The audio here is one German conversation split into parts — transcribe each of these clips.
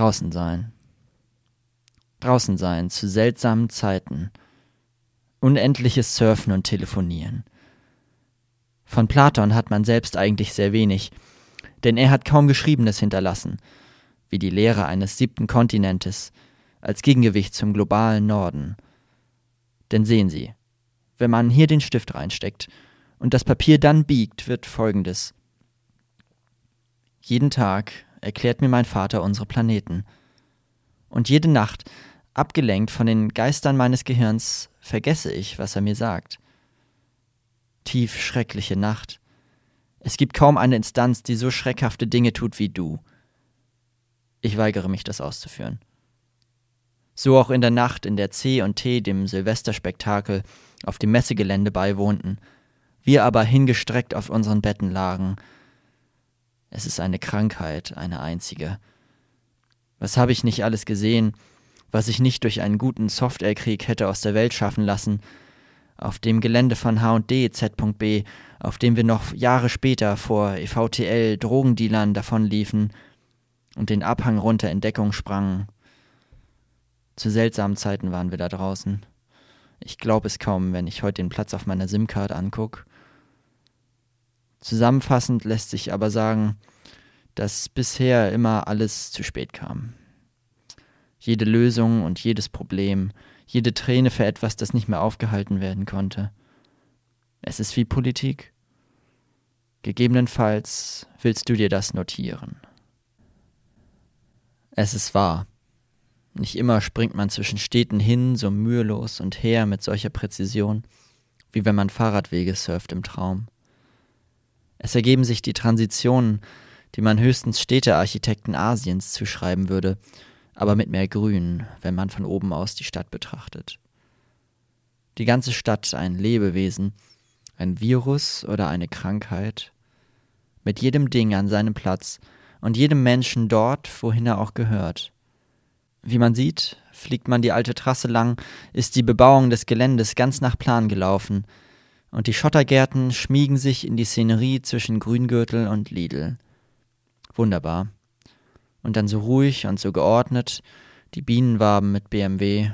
Draußen sein. Draußen sein zu seltsamen Zeiten. Unendliches Surfen und Telefonieren. Von Platon hat man selbst eigentlich sehr wenig, denn er hat kaum Geschriebenes hinterlassen, wie die Lehre eines siebten Kontinentes als Gegengewicht zum globalen Norden. Denn sehen Sie, wenn man hier den Stift reinsteckt und das Papier dann biegt, wird Folgendes. Jeden Tag erklärt mir mein Vater unsere Planeten. Und jede Nacht, abgelenkt von den Geistern meines Gehirns, vergesse ich, was er mir sagt. Tief schreckliche Nacht. Es gibt kaum eine Instanz, die so schreckhafte Dinge tut wie du. Ich weigere mich, das auszuführen. So auch in der Nacht, in der C und T dem Silvesterspektakel auf dem Messegelände beiwohnten, wir aber hingestreckt auf unseren Betten lagen. Es ist eine Krankheit, eine einzige. Was habe ich nicht alles gesehen, was ich nicht durch einen guten Softwarekrieg hätte aus der Welt schaffen lassen, auf dem Gelände von H&D Z.B, auf dem wir noch Jahre später vor EVTL Drogendealern davonliefen und den Abhang runter in Deckung sprangen. Zu seltsamen Zeiten waren wir da draußen. Ich glaube es kaum, wenn ich heute den Platz auf meiner SIM-Card anguck. Zusammenfassend lässt sich aber sagen, dass bisher immer alles zu spät kam. Jede Lösung und jedes Problem, jede Träne für etwas, das nicht mehr aufgehalten werden konnte. Es ist wie Politik. Gegebenenfalls willst du dir das notieren. Es ist wahr. Nicht immer springt man zwischen Städten hin, so mühelos und her mit solcher Präzision, wie wenn man Fahrradwege surft im Traum. Es ergeben sich die Transitionen, die man höchstens Städtearchitekten Asiens zuschreiben würde, aber mit mehr Grün, wenn man von oben aus die Stadt betrachtet. Die ganze Stadt ein Lebewesen, ein Virus oder eine Krankheit, mit jedem Ding an seinem Platz und jedem Menschen dort, wohin er auch gehört. Wie man sieht, fliegt man die alte Trasse lang, ist die Bebauung des Geländes ganz nach Plan gelaufen, und die Schottergärten schmiegen sich in die Szenerie zwischen Grüngürtel und Lidl. Wunderbar. Und dann so ruhig und so geordnet, die Bienenwaben mit BMW.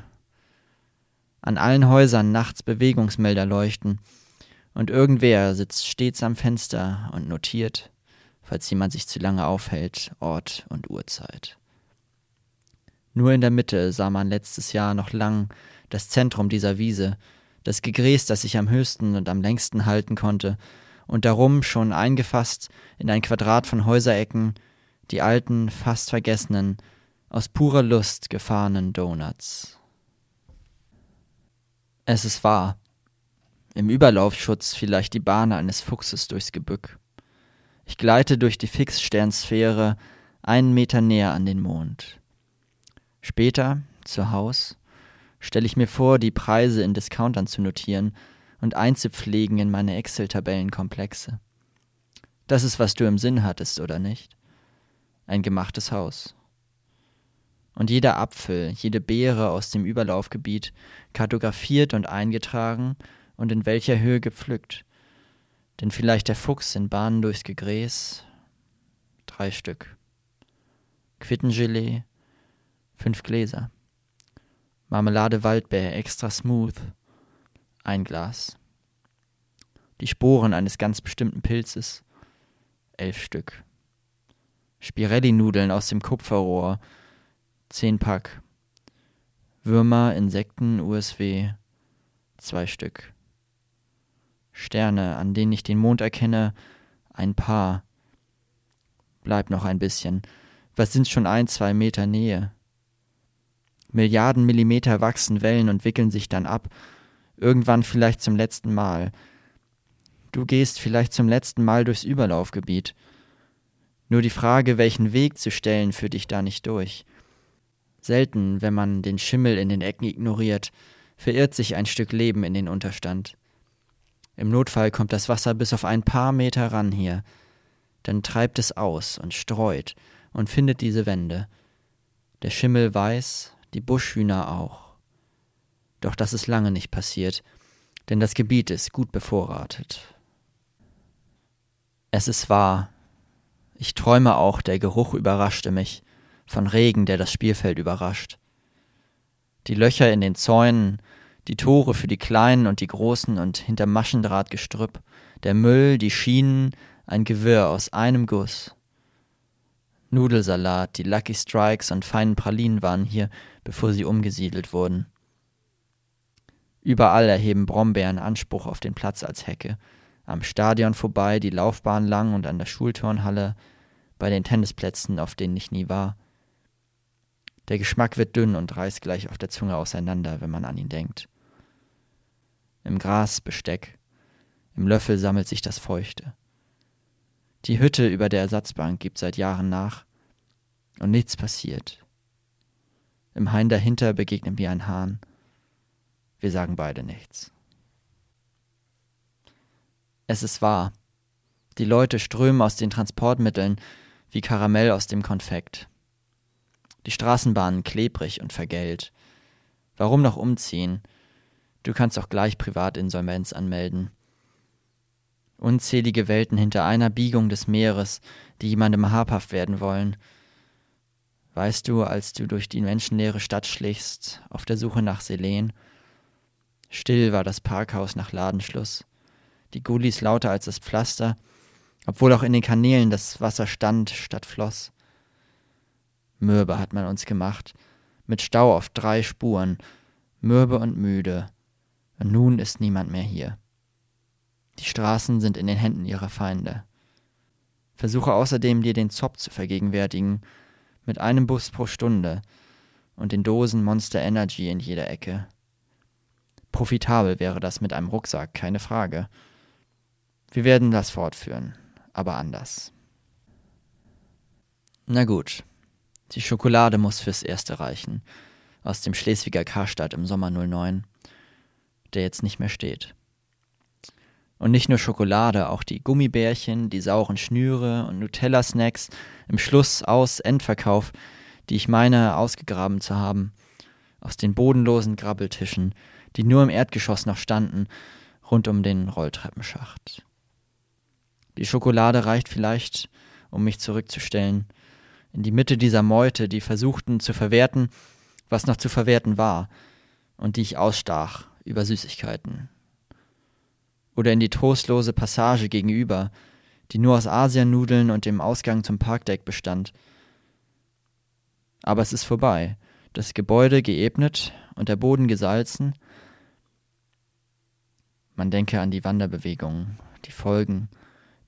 An allen Häusern nachts Bewegungsmelder leuchten, und irgendwer sitzt stets am Fenster und notiert, falls jemand sich zu lange aufhält, Ort und Uhrzeit. Nur in der Mitte sah man letztes Jahr noch lang das Zentrum dieser Wiese, das Gegräß, das sich am höchsten und am längsten halten konnte, und darum schon eingefasst in ein Quadrat von Häuserecken, die alten, fast vergessenen, aus purer Lust gefahrenen Donuts. Es ist wahr. Im Überlaufschutz vielleicht die Bahn eines Fuchses durchs Gebück. Ich gleite durch die Fixsternsphäre einen Meter näher an den Mond. Später, zu Haus, stelle ich mir vor, die Preise in Discountern zu notieren und einzupflegen in meine Excel-Tabellenkomplexe. Das ist, was du im Sinn hattest, oder nicht? Ein gemachtes Haus. Und jeder Apfel, jede Beere aus dem Überlaufgebiet kartografiert und eingetragen und in welcher Höhe gepflückt. Denn vielleicht der Fuchs in Bahnen durchs Gegräß. Drei Stück. Quittengelee, Fünf Gläser. Marmelade Waldbeer, extra smooth. Ein Glas. Die Sporen eines ganz bestimmten Pilzes. Elf Stück. Spirelli-Nudeln aus dem Kupferrohr. Zehn Pack. Würmer, Insekten, USW. Zwei Stück. Sterne, an denen ich den Mond erkenne. Ein Paar. Bleib noch ein bisschen. Was sind schon ein, zwei Meter Nähe? Milliarden Millimeter wachsen Wellen und wickeln sich dann ab, irgendwann vielleicht zum letzten Mal. Du gehst vielleicht zum letzten Mal durchs Überlaufgebiet. Nur die Frage, welchen Weg zu stellen, führt dich da nicht durch. Selten, wenn man den Schimmel in den Ecken ignoriert, verirrt sich ein Stück Leben in den Unterstand. Im Notfall kommt das Wasser bis auf ein paar Meter ran hier, dann treibt es aus und streut und findet diese Wände. Der Schimmel weiß, die Buschhühner auch. Doch das ist lange nicht passiert, denn das Gebiet ist gut bevorratet. Es ist wahr. Ich träume auch, der Geruch überraschte mich, von Regen, der das Spielfeld überrascht. Die Löcher in den Zäunen, die Tore für die Kleinen und die Großen und hinter Maschendrahtgestrüpp, der Müll, die Schienen, ein Gewirr aus einem Guss. Nudelsalat, die Lucky Strikes und feinen Pralinen waren hier, bevor sie umgesiedelt wurden. Überall erheben Brombeeren Anspruch auf den Platz als Hecke. Am Stadion vorbei, die Laufbahn lang und an der Schulturnhalle, bei den Tennisplätzen, auf denen ich nie war. Der Geschmack wird dünn und reißt gleich auf der Zunge auseinander, wenn man an ihn denkt. Im Gras Besteck, im Löffel sammelt sich das Feuchte. Die Hütte über der Ersatzbank gibt seit Jahren nach und nichts passiert. Im Hain dahinter begegnen wir ein Hahn. Wir sagen beide nichts. Es ist wahr. Die Leute strömen aus den Transportmitteln wie Karamell aus dem Konfekt. Die Straßenbahnen klebrig und vergällt. Warum noch umziehen? Du kannst auch gleich Privatinsolvenz anmelden. Unzählige Welten hinter einer Biegung des Meeres, die jemandem habhaft werden wollen. Weißt du, als du durch die menschenleere Stadt schlichst, auf der Suche nach Selen? Still war das Parkhaus nach Ladenschluss. Die Gullis lauter als das Pflaster, obwohl auch in den Kanälen das Wasser stand statt floss. Mürbe hat man uns gemacht, mit Stau auf drei Spuren, mürbe und müde, und nun ist niemand mehr hier. Die Straßen sind in den Händen ihrer Feinde. Versuche außerdem, dir den Zopp zu vergegenwärtigen, mit einem Bus pro Stunde und den Dosen Monster Energy in jeder Ecke. Profitabel wäre das mit einem Rucksack, keine Frage. Wir werden das fortführen, aber anders. Na gut, die Schokolade muss fürs Erste reichen, aus dem Schleswiger Karstadt im Sommer 09, der jetzt nicht mehr steht. Und nicht nur Schokolade, auch die Gummibärchen, die sauren Schnüre und Nutella-Snacks im Schluss aus Endverkauf, die ich meine ausgegraben zu haben, aus den bodenlosen Grabbeltischen, die nur im Erdgeschoss noch standen, rund um den Rolltreppenschacht. Die Schokolade reicht vielleicht, um mich zurückzustellen, in die Mitte dieser Meute, die versuchten zu verwerten, was noch zu verwerten war, und die ich ausstach über Süßigkeiten, oder in die trostlose Passage gegenüber, die nur aus Asianudeln und dem Ausgang zum Parkdeck bestand. Aber es ist vorbei, das Gebäude geebnet und der Boden gesalzen. Man denke an die Wanderbewegungen, die Folgen,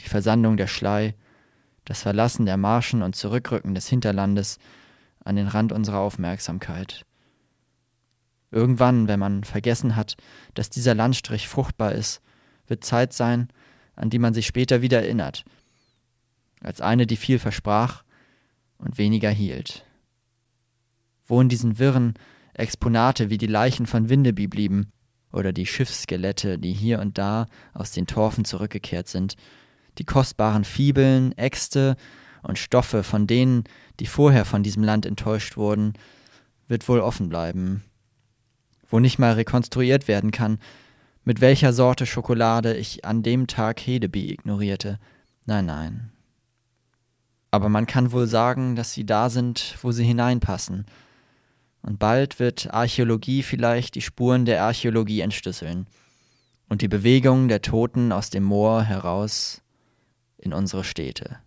die Versandung der Schlei, das Verlassen der Marschen und Zurückrücken des Hinterlandes an den Rand unserer Aufmerksamkeit. Irgendwann, wenn man vergessen hat, dass dieser Landstrich fruchtbar ist, wird Zeit sein, an die man sich später wieder erinnert, als eine, die viel versprach und weniger hielt. Wo in diesen Wirren Exponate wie die Leichen von Windeby blieben, oder die Schiffsskelette, die hier und da aus den Torfen zurückgekehrt sind, die kostbaren Fibeln, Äxte und Stoffe von denen, die vorher von diesem Land enttäuscht wurden, wird wohl offen bleiben. Wo nicht mal rekonstruiert werden kann, mit welcher Sorte Schokolade ich an dem Tag Hedeby ignorierte. Nein, nein. Aber man kann wohl sagen, dass sie da sind, wo sie hineinpassen. Und bald wird Archäologie vielleicht die Spuren der Archäologie entschlüsseln und die Bewegung der Toten aus dem Moor heraus in unsere Städte.